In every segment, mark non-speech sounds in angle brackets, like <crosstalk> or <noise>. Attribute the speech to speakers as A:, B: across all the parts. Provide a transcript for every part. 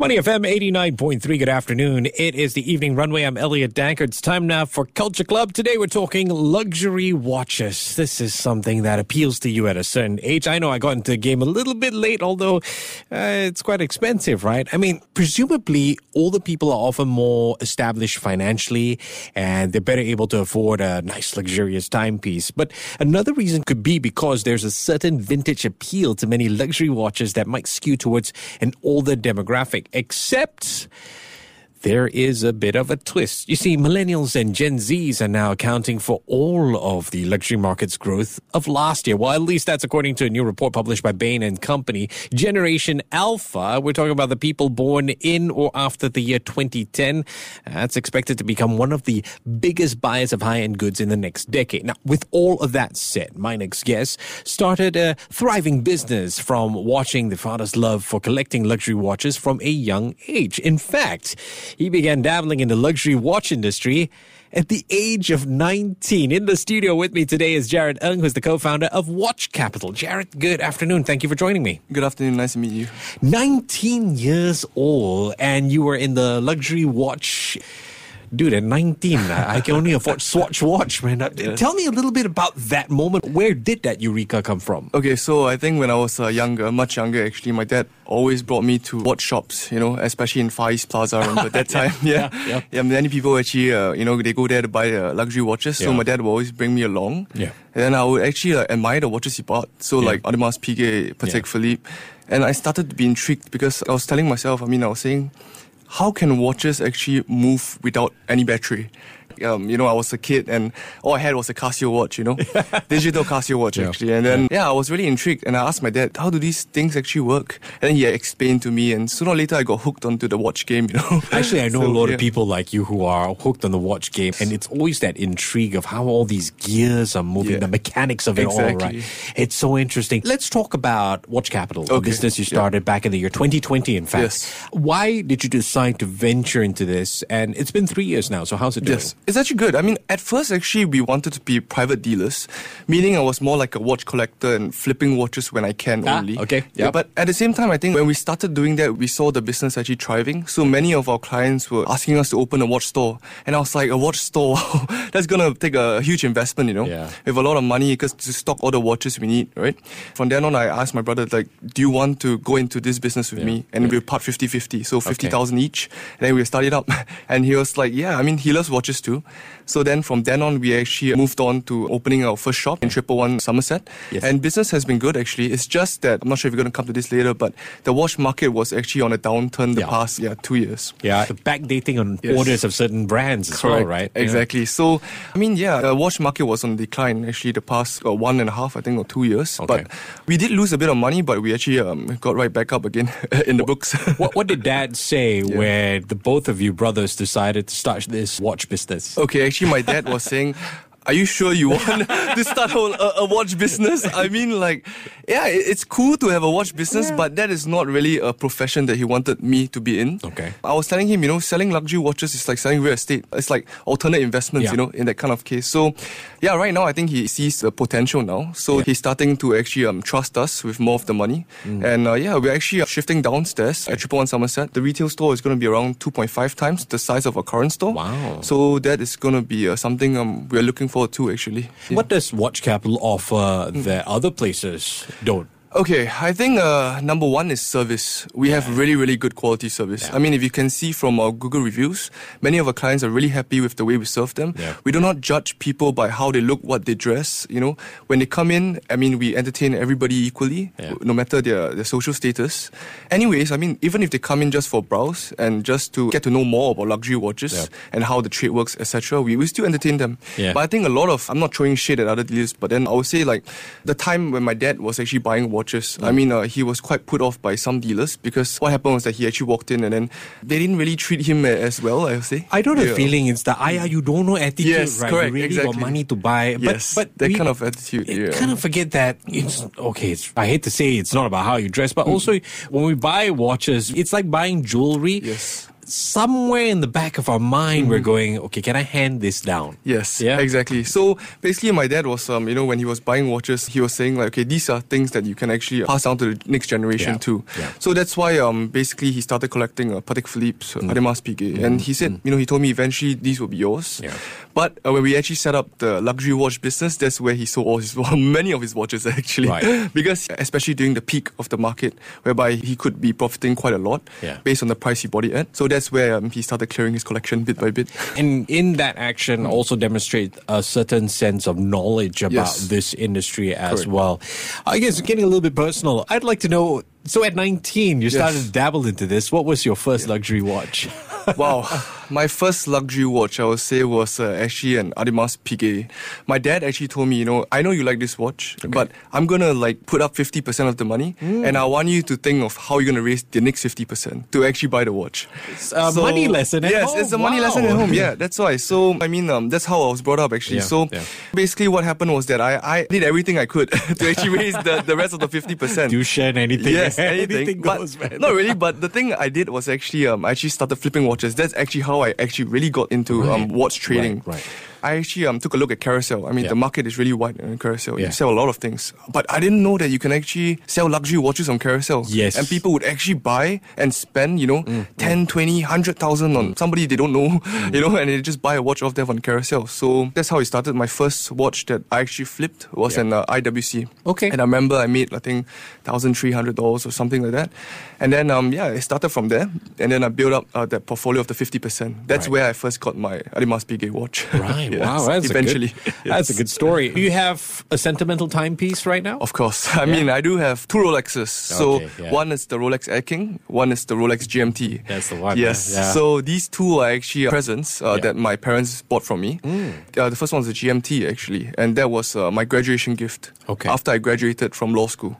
A: Money FM 89.3. Good afternoon. It is the evening runway. I'm Elliot Danker. It's time now for Culture Club. Today we're talking luxury watches. This is something that appeals to you at a certain age. I know I got into the game a little bit late, although uh, it's quite expensive, right? I mean, presumably older people are often more established financially and they're better able to afford a nice luxurious timepiece. But another reason could be because there's a certain vintage appeal to many luxury watches that might skew towards an older demographic except there is a bit of a twist. You see, millennials and Gen Zs are now accounting for all of the luxury market's growth of last year. Well, at least that's according to a new report published by Bain and Company. Generation Alpha, we're talking about the people born in or after the year 2010. That's expected to become one of the biggest buyers of high-end goods in the next decade. Now, with all of that said, my next guest started a thriving business from watching the father's love for collecting luxury watches from a young age. In fact, he began dabbling in the luxury watch industry at the age of 19. In the studio with me today is Jarod Ng, who's the co-founder of Watch Capital. Jared, good afternoon. Thank you for joining me.
B: Good afternoon. Nice to meet you.
A: 19 years old, and you were in the luxury watch dude, at 19, I can only afford Swatch watch, man. Tell me a little bit about that moment. Where did that eureka come from?
B: Okay, so I think when I was uh, younger, much younger actually, my dad always brought me to watch shops, you know, especially in Far East Plaza. I remember <laughs> that time. yeah. Yeah, yeah. yeah. Many people actually, uh, you know, they go there to buy uh, luxury watches. So my dad would always bring me along. Yeah. And then I would actually uh, admire the watches he bought. So like Audemars Piguet, Patek Philippe. And I started to be intrigued because I was telling myself, I mean, I was saying, how can watches actually move without any battery? Um, you know, I was a kid and all I had was a Casio watch, you know, <laughs> digital Casio watch yeah. actually. And then, yeah. I was really intrigued and I asked my dad, how do these things actually work? And then he explained to me and sooner or later I got hooked onto the watch game, you know. <laughs>
A: Actually, I know so, a lot yeah. of people like you who are hooked on the watch game and it's always that intrigue of how all these gears are moving, yeah. the mechanics of it exactly. all, right? It's so interesting. Let's talk about Watch Capital, okay. a business you started back in the year 2020, in fact. Yes. Why did you decide to venture into this? And it's been three years now, so how's it doing? Yes.
B: It's actually good. I mean, at first, actually, we wanted to be private dealers, meaning I was more like a watch collector and flipping watches when I can ah, only.
A: Okay.
B: Yep. Yeah. But at the same time, I think when we started doing that, we saw the business actually thriving. So many of our clients were asking us to open a watch store. And I was like, a watch store? <laughs> That's going to take a huge investment, you know? Yeah. We have a lot of money because to stock all the watches we need, right? From then on, I asked my brother, like, do you want to go into this business with yeah. me? And yeah. we part 50 50. So 50,000 okay. each. And then we started up. <laughs> And he was like, yeah, I mean, he loves watches too. So then from then on, we actually moved on to opening our first shop in Triple One Somerset. Yes. And business has been good actually. It's just that, I'm not sure if you're going to come to this later, but the watch market was actually on a downturn the yeah. past yeah two years.
A: Yeah, the backdating on yes. orders of certain brands as Correct. well, right?
B: Exactly. Yeah. So, I mean, yeah, the watch market was on decline actually the past uh, one and a half, I think, or two years. Okay. But we did lose a bit of money, but we actually um, got right back up again <laughs> in the books.
A: what, what did dad say <laughs> yeah. where the both of you brothers decided to start this watch business?
B: Okay, actually, my dad was saying, are you sure you want <laughs> to start a, a, watch business? I mean, like, yeah, it's cool to have a watch business, yeah. but that is not really a profession that he wanted me to be in.
A: Okay.
B: I was telling him, you know, selling luxury watches is like selling real estate. It's like alternate investments, yeah. you know, in that kind of case. So, yeah, right now I think he sees the potential now. So yeah. he's starting to actually um, trust us with more of the money. Mm. And uh, yeah, we're actually shifting downstairs at Triple One Somerset. The retail store is going to be around 2.5 times the size of our current store.
A: Wow.
B: So that is going to be uh, something um, we're looking forward to actually.
A: Yeah. What does Watch Capital offer mm. that other places don't?
B: Okay, I think uh, number one is service. We yeah. have really, really good quality service. Yeah. I mean, if you can see from our Google reviews, many of our clients are really happy with the way we serve them. Yeah. We do not judge people by how they look, what they dress. You know, when they come in, I mean, we entertain everybody equally, no matter their, their social status. Anyways, I mean, even if they come in just for browse and just to get to know more about luxury watches and how the trade works, etc., we, we still entertain them. But I think a lot of, I'm not throwing shade at other dealers, but then I would say like the time when my dad was actually buying watches watches. Mm. I mean, uh, he was quite put off by some dealers because what happened was that he actually walked in and then they didn't really treat him as well, I would say.
A: I know the yeah. feeling it's the, ah, you don't know attitude, yes, right? Correct, you really
B: exactly.
A: got money to buy. But,
B: yes, but that we, kind of attitude.
A: Yeah. kind of forget that it's, okay, it's, I hate to say it's not about how you dress, but mm. also when we buy watches, it's like buying jewelry.
B: Yes
A: somewhere in the back of our mind, we're going, okay, can I hand this down?
B: Yes,
A: Yeah?
B: exactly. So basically, my dad was, um, you know, when he was buying watches, he was saying like, okay, these are things that you can actually pass down to the next generation
A: Yeah,
B: too.
A: yeah.
B: So that's why, um, basically, he started collecting uh, Patek Philippe's,
A: Mm.
B: uh, Audemars Piguet, and he said, you know, he told me eventually these will be yours.
A: Yeah.
B: But uh, when we actually set up the luxury watch business, that's where he sold all his, well, <laughs> many of his watches actually,
A: Right. <laughs>
B: because especially during the peak of the market, whereby he could be profiting quite a lot
A: Yeah.
B: based on the price he bought it at. So that's where um, he started clearing his collection bit by bit.
A: And in that action, also demonstrate a certain sense of knowledge about
B: Yes.
A: this industry as
B: Correct.
A: well. I guess getting a little bit personal, I'd like to know. So at 19, you started to dabble into this. What was your first luxury watch?
B: wow, <laughs> my first luxury watch I would say was uh, actually an Audemars Piguet. My dad actually told me, you know, I know you like this watch, but I'm gonna like put up fifty percent of the money,
A: Hmm.
B: and I want you to think of how you're gonna raise the next fifty percent to actually buy the watch.
A: It's a money lesson at
B: yes,
A: home.
B: it's a money
A: Wow.
B: lesson at home. Yeah, that's why. So I mean, um, that's how I was brought up actually.
A: Yeah,
B: so
A: yeah.
B: basically, what happened was that I, I did everything I could <laughs> to actually raise the, the rest of the fifty percent. <laughs>
A: Tuition, anything.
B: Yes, <laughs> anything. but
A: goes, man.
B: not really. But the thing I did was actually um, I actually started flipping watches. That's actually how I actually really got into um,
A: Right,
B: watch trading.
A: right, right.
B: I actually um, took a look at Carousell. I mean,
A: Yeah.
B: the market is really wide in Carousell.
A: Yeah.
B: You sell a lot of things, but I didn't know that you can actually sell luxury watches on Carousell.
A: Yes.
B: and people would actually buy and spend, you know,
A: Mm,
B: 10, 20, 100,000 on somebody they don't know, <laughs>
A: Mm.
B: you know, and they just buy a watch off there on Carousell. So that's how it started. My first watch that I actually flipped was
A: Yeah.
B: an uh, IWC.
A: Okay.
B: And I remember I made, I think, $1,300 or something like that. And then, um, yeah, I started from there. And then I built up uh, that portfolio of the 50%. That's
A: Right.
B: where I first got my Audemars Piguet watch. <laughs>
A: Right. <laughs>
B: Yes,
A: wow. That's
B: eventually.
A: A good, <laughs> That's a good story. Do <laughs> you have a sentimental timepiece right now?
B: Of course. I mean, I do have two Rolexes. So
A: yeah.
B: one is the Rolex Air King, one is the Rolex GMT.
A: That's the one,
B: Yes.
A: yeah.
B: So these two are actually presents uh,
A: Yeah. Mm.
B: that my parents bought for me. Uh, the first one was the GMT actually, and that was uh, my graduation gift.
A: Okay.
B: After I graduated from law school.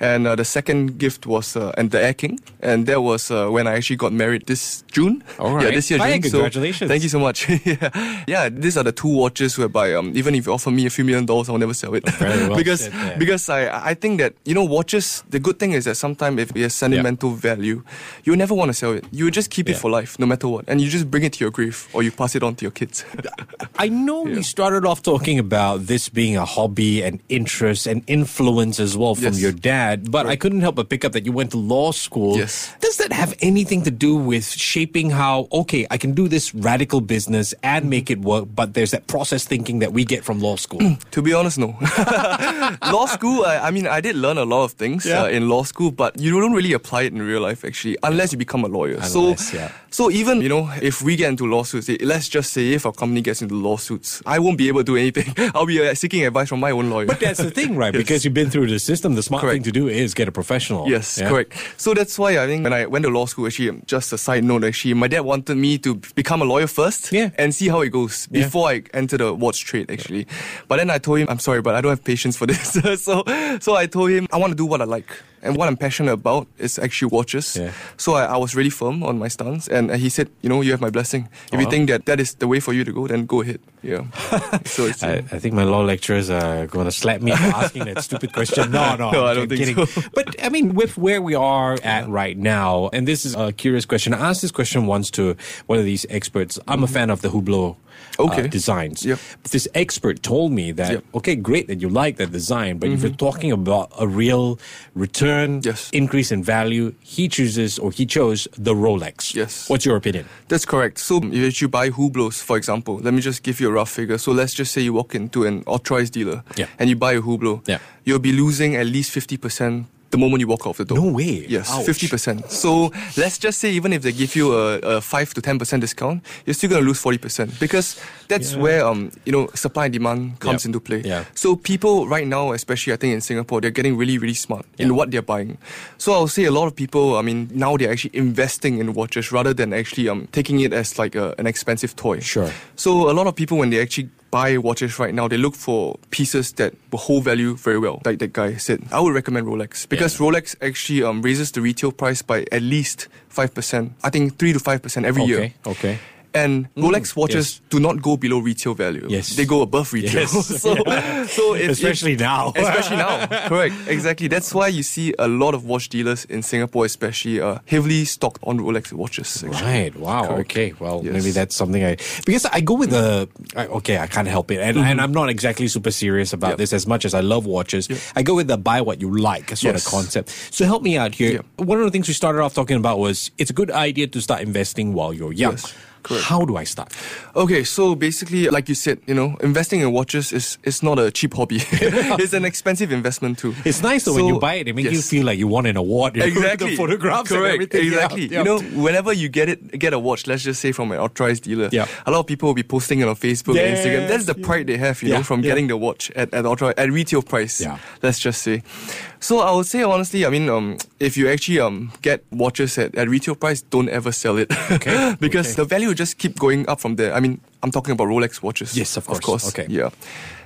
B: And uh, the second gift was uh, and the Air King, and that was uh, when I actually got married this June.
A: All
B: Yeah, this year
A: Hey,
B: June. So
A: congratulations.
B: thank you so much. <laughs> yeah, yeah. These are the two watches whereby um, even if you offer me a few million dollars, I'll never sell it
A: well <laughs>
B: because
A: said there.
B: because I I think that you know watches. The good thing is that sometimes if it has sentimental value, you never want to sell it. You just keep
A: Yeah.
B: it for life, no matter what, and you just bring it to your grave or you pass it on to your kids. <laughs>
A: I know we started off talking about this being a hobby and interest and influence as well from
B: Yes.
A: your dad, but I couldn't help but pick up that you went to law school.
B: Yes.
A: Does that have anything to do with shaping how, okay, I can do this radical business and make it work, but there's that process thinking that we get from law school? <clears throat>
B: To be honest, no. <laughs> law school, I, I mean, I did learn a lot of things
A: Yeah.
B: uh, in law school, but you don't really apply it in real life, actually, unless you become a lawyer.
A: Unless,
B: so,
A: yeah.
B: so even, you know, if we get into lawsuits, let's just say if our company gets into lawsuits, I won't be able to do anything. <laughs> I'll be uh, seeking advice from my own lawyer.
A: But that's the thing, right? <laughs>
B: Yes.
A: Because you've been through the system, the smart
B: Correct.
A: thing to do is get a professional.
B: Yes,
A: Yeah?
B: correct. So that's why I think when I went to law school, actually, just a side note, actually, my dad wanted me to become a lawyer first
A: Yeah.
B: and see how it goes
A: Yeah.
B: before I enter the watch trade, actually. But then I told him, I'm sorry, but I don't have patience for <laughs> this. so, so I told him, I want to do what I like. And what I'm passionate about is actually watches.
A: Yeah.
B: So I, I was really firm on my stance. And he said, you know, you have my blessing. If you
A: Uh-huh.
B: think that that is the way for you to go, then go ahead. Yeah. <laughs> so it's,
A: I, I think my law lecturers are going to slap me for asking that stupid question. No, no, <laughs>
B: No, I don't think
A: kidding. <laughs> But I mean, with where we are at right now, and this is a curious question. I asked this question once to one of these experts. I'm a mm-hmm. fan of the Hublot. Uh,
B: Mm-hmm. Okay.
A: designs.
B: Yep.
A: But this expert told me that
B: Yep. Mm-hmm.
A: okay, great that you like that design, but if you're talking about a real return,
B: Yes.
A: increase in value, he chooses or he chose the Rolex.
B: Yes.
A: What's your opinion?
B: That's correct. So if you buy Hublots, for example, let me just give you a rough figure. So let's just say you walk into an authorized dealer
A: Yeah.
B: and you buy a Hublot.
A: Yeah.
B: You'll be losing at least 50% the moment you walk out of the door.
A: No way.
B: Yes,
A: Ouch.
B: 50%. So let's just say even if they give you a, a 5 to 10% discount, you're still going to lose 40% because that's
A: Yeah.
B: where um you know supply and demand comes
A: Yep.
B: into play.
A: Yeah.
B: So people right now, especially I think in Singapore, they're getting really really smart
A: Yeah.
B: in what they're buying. So I'll say a lot of people, I mean, now they're actually investing in watches rather than actually um taking it as like a, an expensive toy.
A: Sure.
B: So a lot of people when they actually buy watches right now, they look for pieces that will hold value very well. Like that guy said, I would recommend Rolex because Rolex actually um, raises the retail price by at least five percent. I think three to five percent every
A: Okay.
B: year.
A: Okay.
B: And Rolex watches
A: yes.
B: do not go below retail value.
A: Yes.
B: They go above retail.
A: Yes. <laughs>
B: so, <laughs> so if,
A: Especially
B: if-
A: now. <laughs>
B: especially now. Correct. Exactly. That's why you see a lot of watch dealers in Singapore, especially, uh, heavily stocked on Rolex watches. actually.
A: Right. Wow.
B: Correct.
A: Okay. Well,
B: Yes.
A: maybe that's something I because I go with the okay. I can't help it, and, and I'm not exactly super serious about
B: Mm-hmm. Yep.
A: this as much as I love watches. I go with the buy what you like sort
B: Yes.
A: of concept. So help me out here.
B: Yep.
A: One of the things we started off talking about was it's a good idea to start investing while you're young.
B: Yes. Correct.
A: How do I start?
B: Okay, so basically, like you said, you know, investing in watches is, is not a cheap hobby. <laughs> <laughs> it's an expensive investment too.
A: It's nice though when you buy it. It makes you feel like you won an award. You know, <laughs>
B: Exactly.
A: the photographs and
B: Correct.
A: everything.
B: Exactly.
A: yeah.
B: You know, whenever you get it, get a watch. Let's just say from an authorized dealer.
A: Yeah.
B: A lot of people will be posting it on Facebook and Instagram. That's the pride they have, you
A: Yeah,
B: know, from
A: yeah.
B: getting the watch at at, authorized, at retail price.
A: Yeah.
B: Let's just say. So I would say honestly, I mean, um, if you actually um get watches at, at retail price, don't ever sell it.
A: Okay,
B: because
A: okay.
B: the value just keep going up from there. I mean, I'm talking about Rolex watches.
A: Yes, of course.
B: Of course.
A: Okay.
B: Yeah.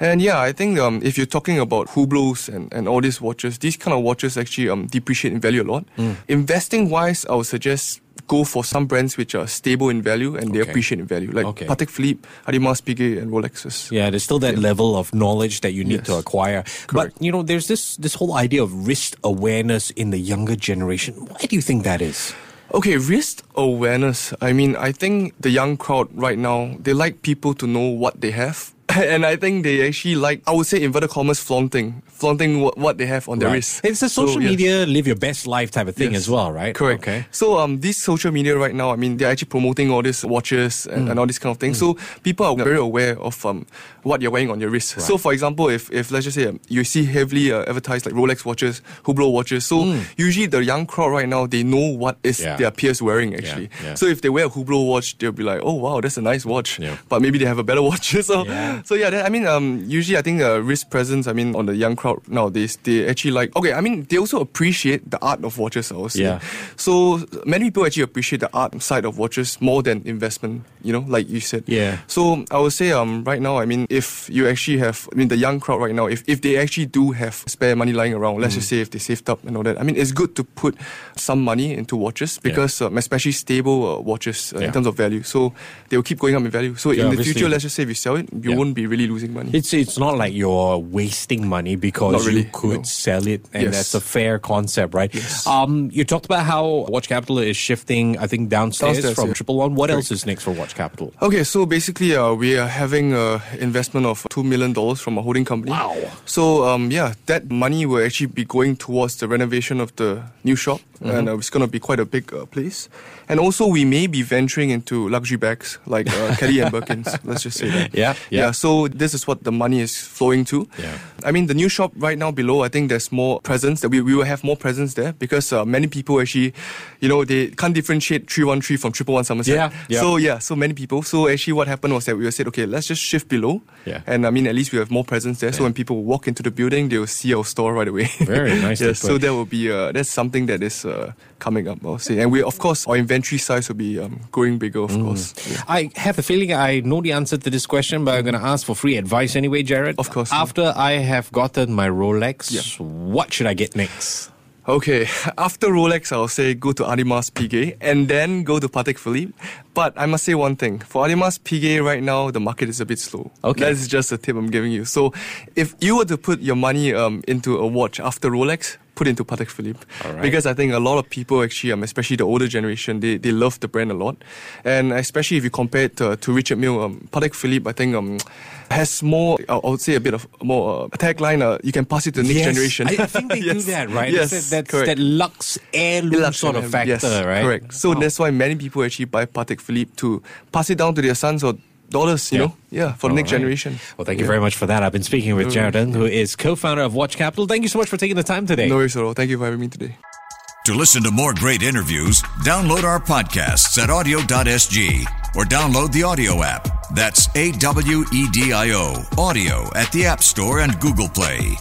B: And yeah, I think um, if you're talking about Hublots and, and all these watches, these kind of watches actually um, depreciate in value a lot.
A: Mm.
B: Investing wise, I would suggest go for some brands which are stable in value and they
A: Okay.
B: appreciate in value, like
A: Okay.
B: Patek Philippe, Audemars Piguet, and Rolexes.
A: Yeah, there's still that level of knowledge that you need to
B: Yes.
A: acquire. But you know, there's this this whole idea of risk awareness in the younger generation. Why do you think that is?
B: Okay, risk awareness. I mean, I think the young crowd right now, they like people to know what they have. <laughs> And I think they actually like, I would say, inverted commas, flaunting, flaunting what, what they have on their
A: Right.
B: wrist.
A: It's a
B: So,
A: social
B: yes.
A: media live your best life type of thing
B: Yes.
A: as well, right?
B: Correct.
A: Okay.
B: So um, these social media right now, I mean, they're actually promoting all these watches
A: Mm.
B: and, and all these kind of things. So people are very aware of um, what you're wearing on your wrist. So for example, if, if let's just say um, you see heavily uh, advertised like Rolex watches, Hublot watches, so usually the young crowd right now they know what is
A: Mm. Yeah.
B: their peers wearing actually.
A: yeah.
B: So if they wear a Hublot watch, they'll be like, oh wow, that's a nice watch.
A: Yeah.
B: But maybe they have a better <laughs> watch. so
A: Yeah.
B: So yeah, that, I mean, um, usually I think uh, wrist presence. I mean, on the young crowd nowadays, they actually like. Okay, I mean, they also appreciate the art of watches. I would say.
A: Yeah.
B: So many people actually appreciate the art side of watches more than investment. You know, like you said.
A: Yeah.
B: So I would say, um, right now, I mean, if you actually have, I mean, the young crowd right now, if if they actually do have spare money lying around, let's
A: Mm.
B: just say if they saved up and all that, I mean, it's good to put some money into watches because, um, especially stable uh, watches uh,
A: Yeah.
B: in terms of value. So they will keep going up in value. So
A: Yeah,
B: in the
A: obviously.
B: future, let's just say if you sell it, you
A: Yeah.
B: won't be really losing money.
A: It's it's not like you're wasting money because
B: really,
A: you could
B: no.
A: sell it, and
B: Yes.
A: that's a fair concept, right?
B: Yes.
A: Um, you talked about how Watch Capital is shifting, I think, downstairs,
B: Downstairs,
A: from
B: yeah.
A: Triple One. What
B: Correct.
A: else is next for Watch Capital?
B: Okay, so basically, uh, we are having an investment of two million dollars from a holding company.
A: Wow.
B: So um, yeah, that money will actually be going towards the renovation of the new shop,
A: Mm-hmm.
B: and uh, it's going to be quite a big uh, place. And also, we may be venturing into luxury bags like uh, <laughs> Kelly and Birkins. Let's just say that.
A: Yeah, yeah.
B: So this is what the money is flowing to.
A: Yeah.
B: I mean, the new shop right now below, I think there's more presence. That we, we will have more presence there because uh, many people actually, you know, they can't differentiate 313 from 111 Somerset.
A: Yeah, yeah.
B: So yeah, so many people. So actually, what happened was that we said, okay, let's just shift below.
A: Yeah.
B: And I mean, at least we have more presence there. So when people walk into the building, they will see our store right away.
A: Very nice. <laughs>
B: yes. So that will be uh, that's something that is uh, coming up. I'll say, and we of course our inventory size will be um, growing bigger. Of
A: Mm.
B: course. Yeah.
A: I have a feeling I know the answer to this question, but I'm going to ask for free advice anyway, Jarod.
B: Of course, yeah.
A: After I have gotten my Rolex,
B: Yeah.
A: what should I get next?
B: Okay, after Rolex, I'll say go to Audemars Piguet and then go to Patek Philippe. But I must say one thing: for Audemars Piguet right now, the market is a bit slow.
A: Okay.
B: that's just a tip I'm giving you. So, if you were to put your money um, into a watch after Rolex, put into Patek Philippe
A: right.
B: because I think a lot of people actually, um, especially the older generation, they, they love the brand a lot, and especially if you compare it to, to Richard Mille, um, Patek Philippe, I think um, has more. I would say a bit of more uh, tagline. Uh, you can pass it to the next
A: Yes,
B: generation.
A: I, I think they <laughs> do that, right?
B: Yes,
A: that's
B: correct.
A: that Lux heirloom
B: Lux
A: sort of factor,
B: yes,
A: right?
B: Correct. So that's why many people actually buy Patek Philippe to pass it down to their sons or daughters, you
A: Yeah.
B: know? Yeah, for the next
A: right.
B: generation.
A: Well, thank you
B: Yeah.
A: very much for that. I've been speaking with mm. Jarod Ng, who is co-founder of Watch Capital. Thank you so much for taking the time today.
B: No worries at all. Thank you for having me today.
C: To listen to more great interviews, download our podcasts at awedio.sg or download the AWEDIO app. That's A W E D I O, AWEDIO at the App Store and Google Play.